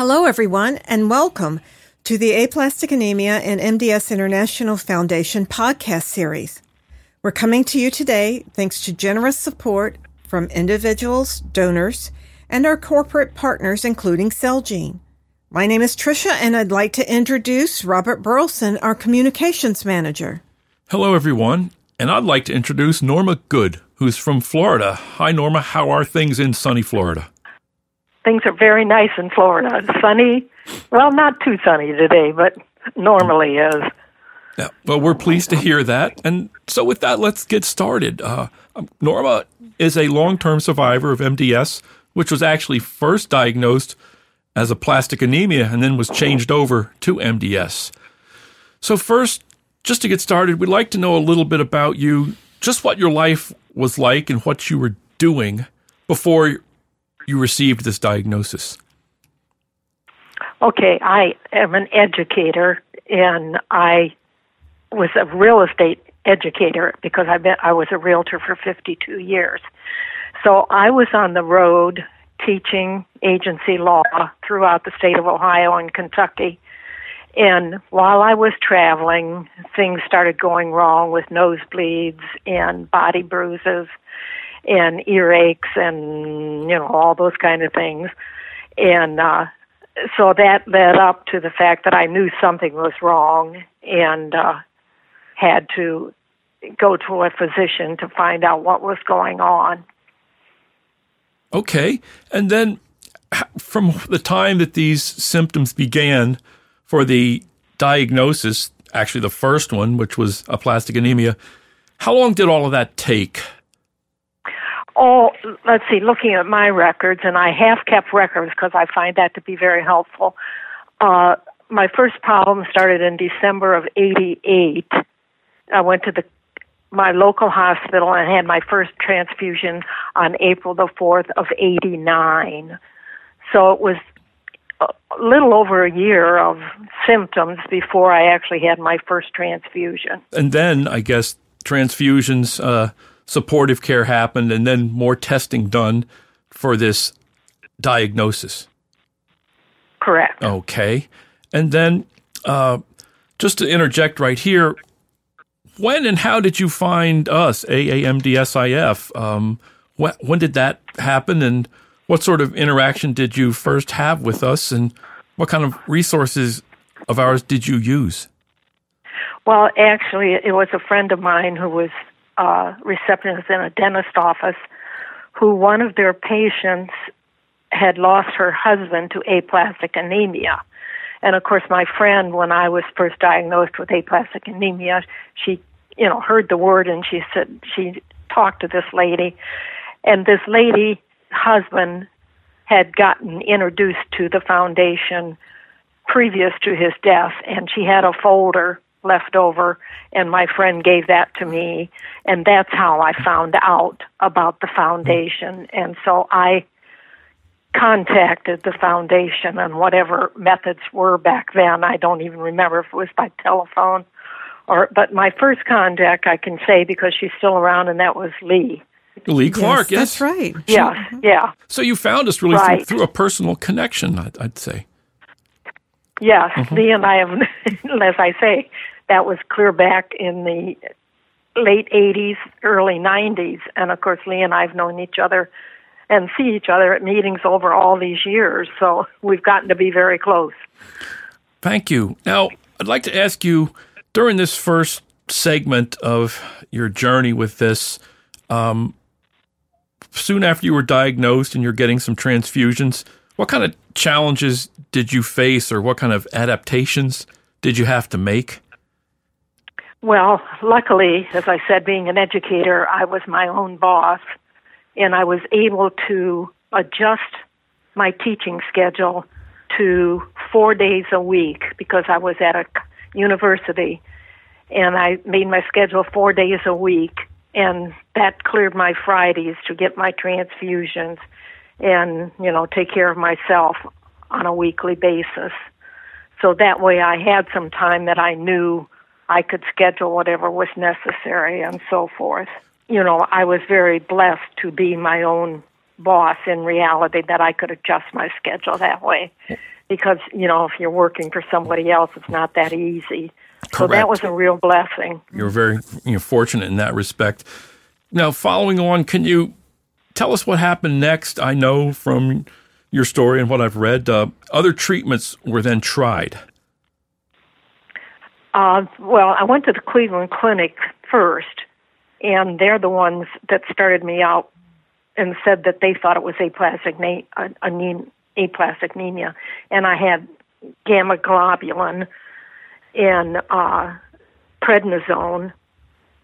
Hello, everyone, and welcome to the Aplastic Anemia and MDS International Foundation podcast series. We're coming to you today thanks to generous support from individuals, donors, and our corporate partners, including Celgene. My name is Tricia, and I'd like to introduce Robert Burleson, our communications manager. Hello, everyone, and I'd like to introduce Norma Good, who's from Florida. Hi, Norma. How are things in sunny Florida? Things are very nice in Florida. Sunny, well, not too sunny today, but normally is. Yeah, well, we're pleased to hear that. And so, with that, let's get started. Uh, um, Norma is a long term survivor of MDS, which was actually first diagnosed as aplastic anemia and then was changed over to MDS. So, first, just to get started, we'd like to know a little bit about you, just what your life was like and what you were doing before you received this diagnosis? Okay, I am an educator and I was a real estate educator because I've been I was a realtor for 52 years. So I was on the road teaching agency law throughout the state of Ohio and Kentucky. And while I was traveling, things started going wrong with nosebleeds and body bruises and earaches and you know all those kind of things and uh so that led up to the fact that I knew something was wrong and uh had to go to a physician to find out what was going on. Okay. And then from the time that these symptoms began for the diagnosis, actually the first one, which was aplastic anemia, how long did all of that take? Oh, let's see, looking at my records, and I have kept records because I find that to be very helpful. Uh, my first problem started in December of 88. I went to the my local hospital and had my first transfusion on April the 4th of 89. So it was a little over a year of symptoms before I actually had my first transfusion. And then I guess transfusions uh, supportive care happened and then more testing done for this diagnosis. Correct. Okay. And then uh, just to interject right here, when and how did you find us, AAMDSIF? Um, when, when did that happen and what sort of interaction did you first have with us and what kind of resources of ours did you use? Well, actually, it was a friend of mine who was uh, receptionist in a dentist office who one of their patients had lost her husband to aplastic anemia. And of course, my friend, when I was first diagnosed with aplastic anemia, she, you know, heard the word and she said she talked to this lady, and this lady husband had gotten introduced to the foundation previous to his death, and she had a folder left over, and my friend gave that to me, and that's how I found out about the foundation. And so I contacted the foundation on whatever methods were back then. I don't even remember if it was by telephone or but my first contact I can say because she's still around and that was Lee. Lee Clark, yes. That's right. Yeah, yeah. So you found us really Right. through, through a personal connection, I'd, I'd say. Yes, Mm-hmm. Lee and I have, as I say, that was clear back in the late 80s, early 90s. And of course, Lee and I have known each other and see each other at meetings over all these years. So we've gotten to be very close. Thank you. Now, I'd like to ask you during this first segment of your journey with this, um, soon after you were diagnosed and you're getting some transfusions, what kind of challenges did you face or what kind of adaptations did you have to make? Well, luckily, as I said, being an educator, I was my own boss and I was able to adjust my teaching schedule to four days a week because I was at a university and I made my schedule four days a week and that cleared my Fridays to get my transfusions and, you know, take care of myself on a weekly basis. So that way I had some time that I knew I could schedule whatever was necessary and so forth. You know, I was very blessed to be my own boss in reality that I could adjust my schedule that way. because you know if you're working for somebody else, it's not that easy. So that was a real blessing. You're very you know, fortunate in that respect. Now, following on, can you tell us what happened next? I know from your story and what I've read, uh, other treatments were then tried. Uh, well, I went to the Cleveland Clinic first, and they're the ones that started me out and said that they thought it was aplastic na- anemia, aplastic anemia, and I had gamma globulin and uh, prednisone,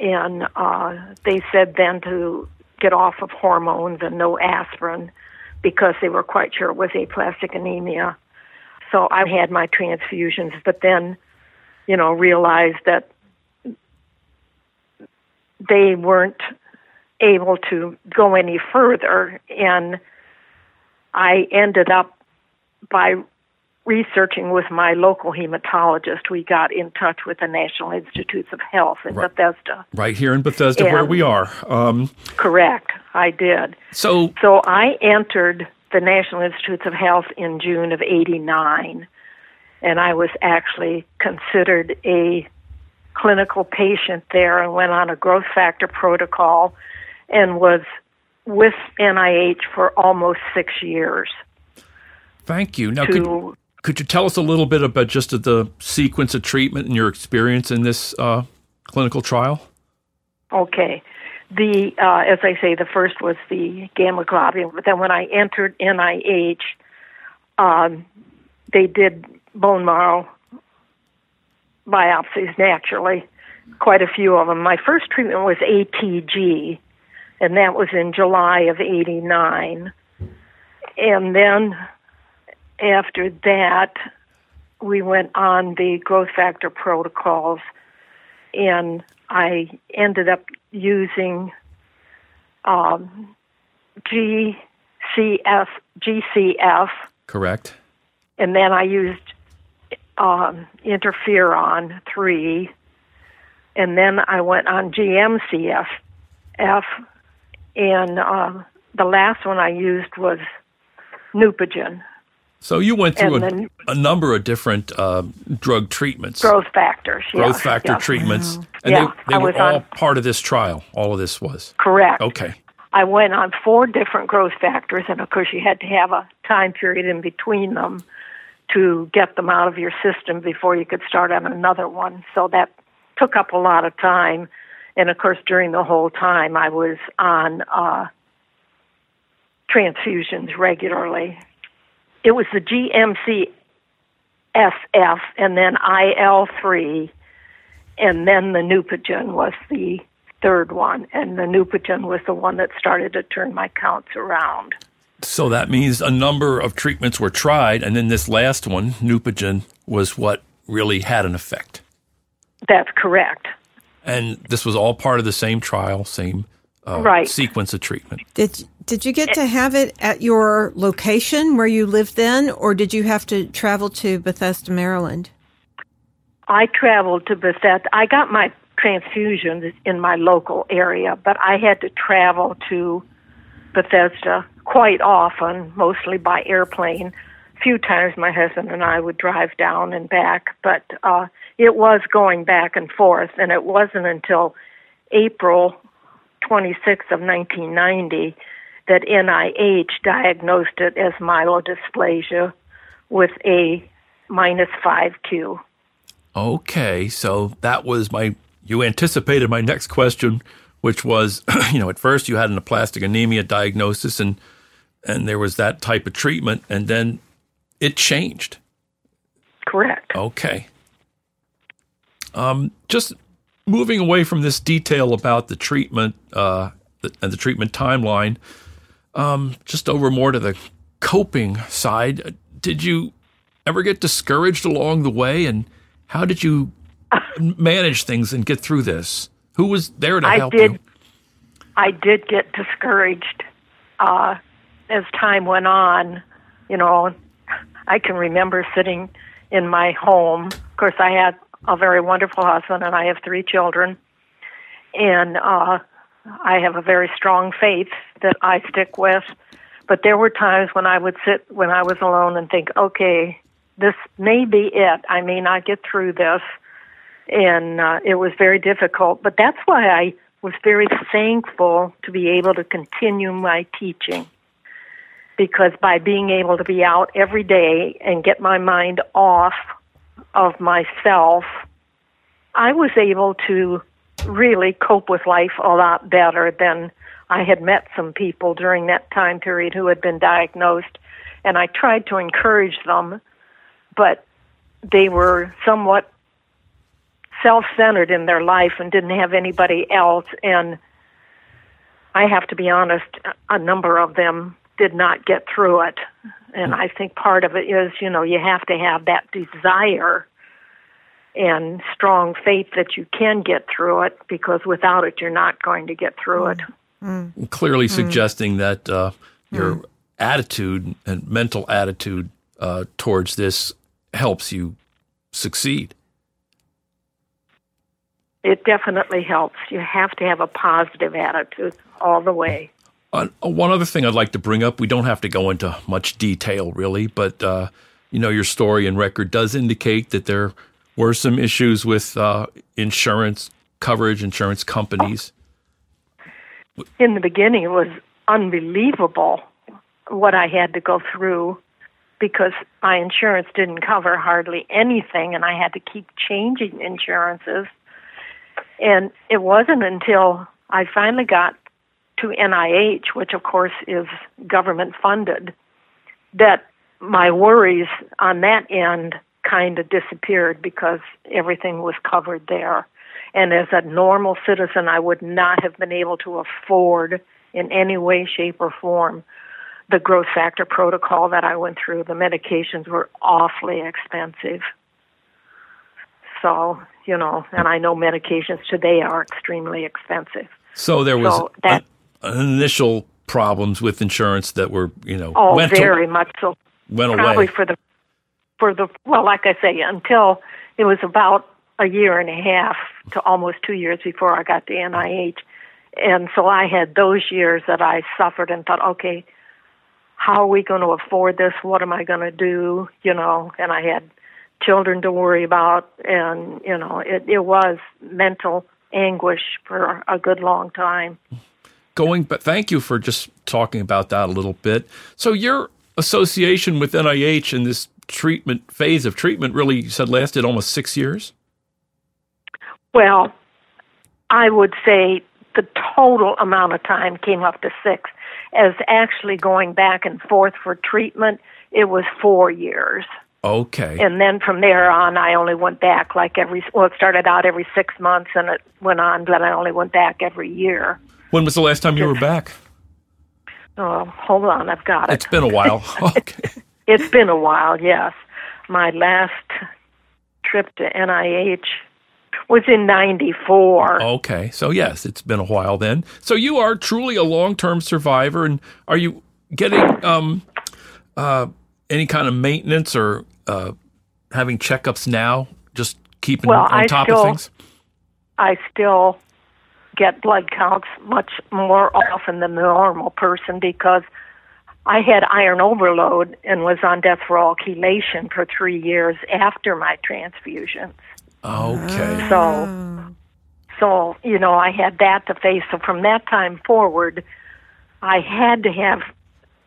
and uh, they said then to get off of hormones and no aspirin because they were quite sure it was aplastic anemia. So I had my transfusions, but then, you know, realized that they weren't able to go any further, and I ended up by researching with my local hematologist. We got in touch with the National Institutes of Health in Right. Bethesda. Right here in Bethesda, where we are. Um, Correct, I did. so, So I entered the National Institutes of Health in June of 89, and I was actually considered a clinical patient there and went on a growth factor protocol and was with NIH for almost six years. thank you. Now, To could you tell us a little bit about just the sequence of treatment and your experience in this uh, clinical trial? Okay. The uh, as I say, the first was the gamma globulin. But then when I entered NIH, um, they did bone marrow biopsies naturally, quite a few of them. My first treatment was ATG, and that was in July of '89. And then after that, we went on the growth factor protocols and I ended up using um, GCF, GCF, Correct. and then I used um, interferon three, and then I went on GMCF, F, and uh, the last one I used was Neupogen, So you went through a, a number of different uh, drug treatments, growth factors. growth factor yes. treatments, and Yeah, they, they were all on- part of this trial. All of this was Correct. okay. I went on four different growth factors, and of course, you had to have a time period in between them to get them out of your system before you could start on another one. So that took up a lot of time. And of course, during the whole time, I was on uh, transfusions regularly. It was the GMC SF and then IL3, and then the Neupogen was the third one, and the Neupogen was the one that started to turn my counts around. So that means a number of treatments were tried, and then this last one, Neupogen, was what really had an effect. That's correct. And this was all part of the same trial, same uh, Right. sequence of treatment. Did did you get to have it at your location where you lived then, or did you have to travel to Bethesda, Maryland? I traveled to Bethesda. I got my transfusions in my local area, but I had to travel to Bethesda quite often, mostly by airplane. A few times my husband and I would drive down and back, but uh, it was going back and forth, and it wasn't until April 26th of 1990 that NIH diagnosed it as myelodysplasia with a minus 5Q. Okay, so that was my. You anticipated my next question, which was, you know, at first you had an aplastic anemia diagnosis, and and there was that type of treatment, and then it changed. Correct. Okay. Um, just moving away from this detail about the treatment uh, and the treatment timeline, um, just over more to the coping side. Did you ever get discouraged along the way, and how did you manage things and get through this? Who was there to I help did. you? I did get discouraged uh, as time went on. You know, I can remember sitting in my home. Of course, I had a very wonderful husband, and I have three children, and uh, I have a very strong faith that I stick with. But there were times when I would sit when I was alone and think, okay, this may be it. I may not get through this. And uh, it was very difficult, but that's why I was very thankful to be able to continue my teaching. Because by being able to be out every day and get my mind off of myself, I was able to really cope with life a lot better than I had met some people during that time period who had been diagnosed, and I tried to encourage them, but they were somewhat self centered in their life and didn't have anybody else. And I have to be honest, a number of them did not get through it. And hmm. I think part of it is, you know, you have to have that desire and strong faith that you can get through it because without it, you're not going to get through it. Mm. Clearly mm. suggesting that uh, your mm. attitude and mental attitude uh, towards this helps you succeed. It definitely helps. You have to have a positive attitude all the way. Uh, one other thing I'd like to bring up, we don't have to go into much detail really, but uh, you know, your story and record does indicate that there were some issues with uh, insurance coverage, insurance companies. In the beginning, it was unbelievable what I had to go through because my insurance didn't cover hardly anything, and I had to keep changing insurances. And it wasn't until I finally got to NIH, which of course is government funded, that my worries on that end kind of disappeared because everything was covered there. And as a normal citizen, I would not have been able to afford in any way, shape, or form the growth factor protocol that I went through. The medications were awfully expensive. So, you know, and I know medications today are extremely expensive. So there was so that, uh, initial problems with insurance that were, you know, oh, went very to, much so. Went Probably away for the for the well, like I say, until it was about a year and a half to almost two years before I got to NIH, and so I had those years that I suffered and thought, okay, how are we going to afford this? What am I going to do? You know, and I had children to worry about, and you know, it it was mental anguish for a good long time. Going, but thank you for just talking about that a little bit. So your association with NIH and this treatment phase of treatment really said lasted almost six years. Well, I would say the total amount of time came up to six. As actually going back and forth for treatment, it was four years. Okay. And then from there on, I only went back like every, well, it started out every six months and it went on, but I only went back every year. When was the last time you were back? Oh, hold on, I've got it. It's been a while. okay. It's been a while, yes. My last trip to NIH was in 94. Okay. So, yes, it's been a while then. So, you are truly a long term survivor. And are you getting um, uh, any kind of maintenance or uh, having checkups now? Just keeping well, on I top still, of things? I still get blood counts much more often than the normal person because I had iron overload and was on Desferal chelation for three years after my transfusions. Okay. So, so you know, I had that to face. So from that time forward, I had to have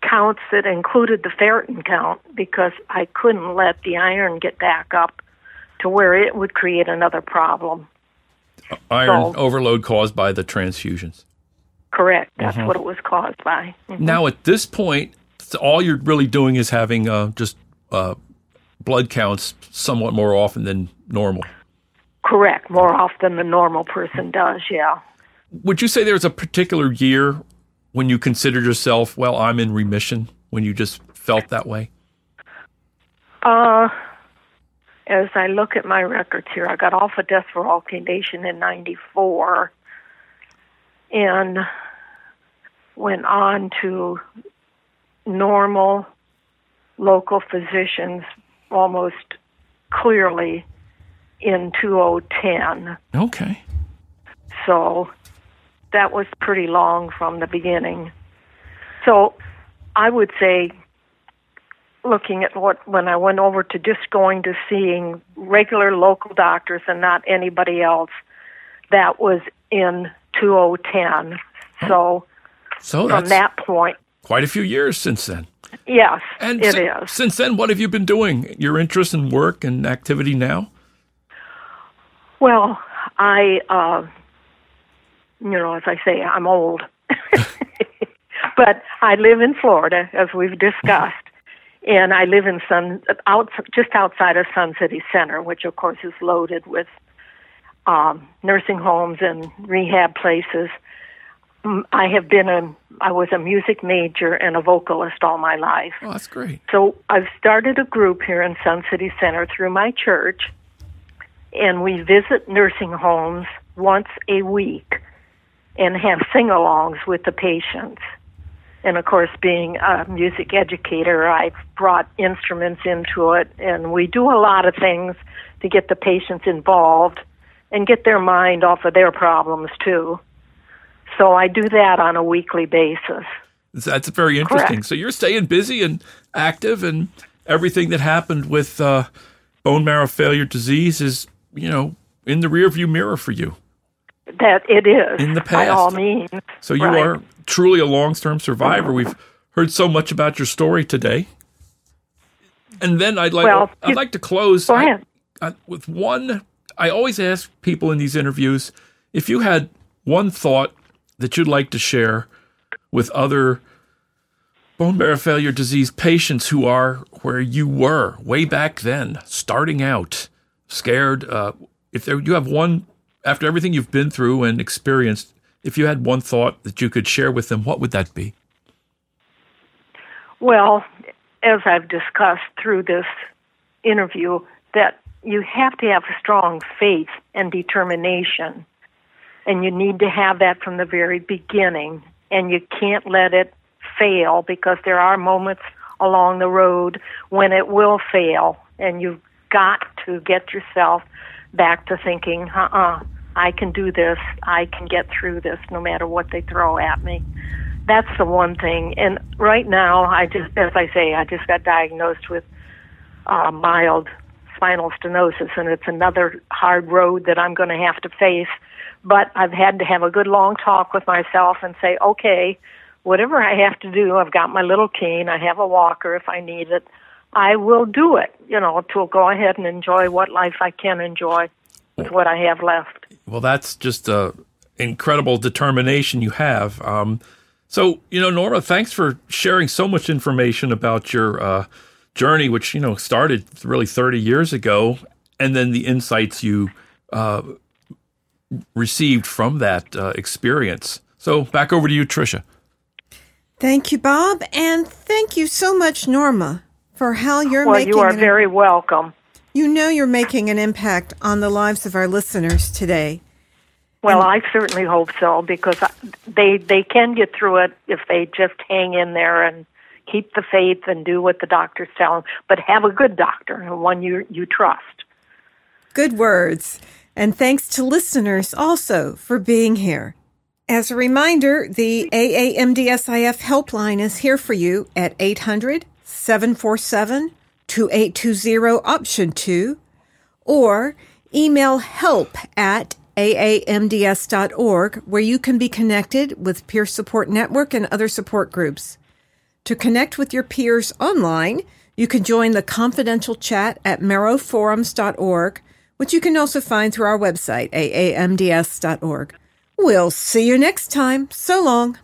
counts that included the ferritin count because I couldn't let the iron get back up to where it would create another problem. Iron so, overload caused by the transfusions. Correct. That's uh-huh. what it was caused by. Mm-hmm. Now, at this point, all you're really doing is having uh, just uh, blood counts somewhat more often than normal. Correct. More often than normal person does, yeah. Would you say there's a particular year when you considered yourself, well, I'm in remission, when you just felt that way? Uh, as I look at my records here, I got off of Desferal condition in 94 and went on to normal local physicians almost clearly in 2010. Okay. So that was pretty long from the beginning. So I would say looking at what when I went over to just going to seeing regular local doctors and not anybody else. That was in 2010. So So from that point, quite a few years since then. yes, And it si- is. since then, what have you been doing? Your interest in work and activity now? Well, I, uh, you know, as I say, I'm old. but I live in Florida, as we've discussed. And I live in Sun, out, just outside of Sun City Center, which of course is loaded with um, nursing homes and rehab places. Mm, I have been a, I was a music major and a vocalist all my life. Oh, that's great. So I've started a group here in Sun City Center through my church, and we visit nursing homes once a week and have sing alongs with the patients. And of course, being a music educator, I've brought instruments into it, and we do a lot of things to get the patients involved and get their mind off of their problems too. So I do that on a weekly basis. That's very interesting. Correct. So you're staying busy and active, and everything that happened with uh, bone marrow failure disease is, you know, in the rearview mirror for you. That it is In the past. by all means. So you Right. are truly a long-term survivor. We've heard so much about your story today. And then I'd like Well, I'd you- like to close I- I- with one. I always ask people in these interviews if you had one thought that you'd like to share with other bone marrow failure disease patients who are where you were way back then, starting out, scared. Uh, if there, you have one after everything you've been through and experienced, if you had one thought that you could share with them, what would that be? Well, as I've discussed through this interview, that you have to have strong faith and determination. And you need to have that from the very beginning. And you can't let it fail because there are moments along the road when it will fail. And you've got to get yourself back to thinking, uh uh I can do this. I can get through this no matter what they throw at me that's the one thing. And right now, I just, as I say, I just got diagnosed with uh, mild spinal stenosis, and it's another hard road that I'm going to have to face. But I've had to have a good long talk with myself and say, okay, whatever I have to do, I've got my little cane, I have a walker if I need it. I will do it, you know, to go ahead and enjoy what life I can enjoy with what I have left. Well, that's just incredible determination you have. Um, so, you know, Norma, thanks for sharing so much information about your uh, journey, which you know started really 30 years ago, and then the insights you uh, received from that uh, experience. So, back over to you, Tricia. Thank you, Bob, and thank you so much, Norma, for how you're Well, making you are an, very welcome. you know you're making an impact on the lives of our listeners today. Well, I certainly hope so because I- they they can get through it if they just hang in there and keep the faith and do what the doctors tell them. But have a good doctor and one you you trust. Good words. And thanks to listeners also for being here. As a reminder, the AAMDSIF helpline is here for you at 800 747 2820 option 2 or email help at aamds.org where you can be connected with Peer Support Network and other support groups. To connect with your peers online, you can join the confidential chat at marrowforums.org, which you can also find through our website, aamds.org. We'll see you next time. So long.